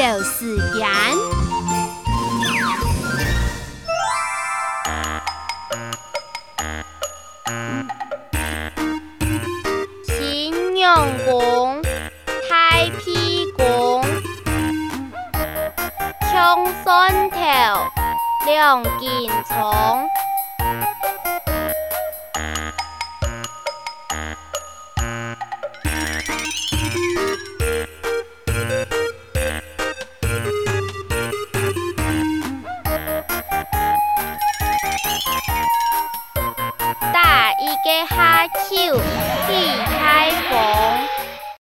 就是盐新娘红太劈光抢蒜头亮斤葱嘅哈丘。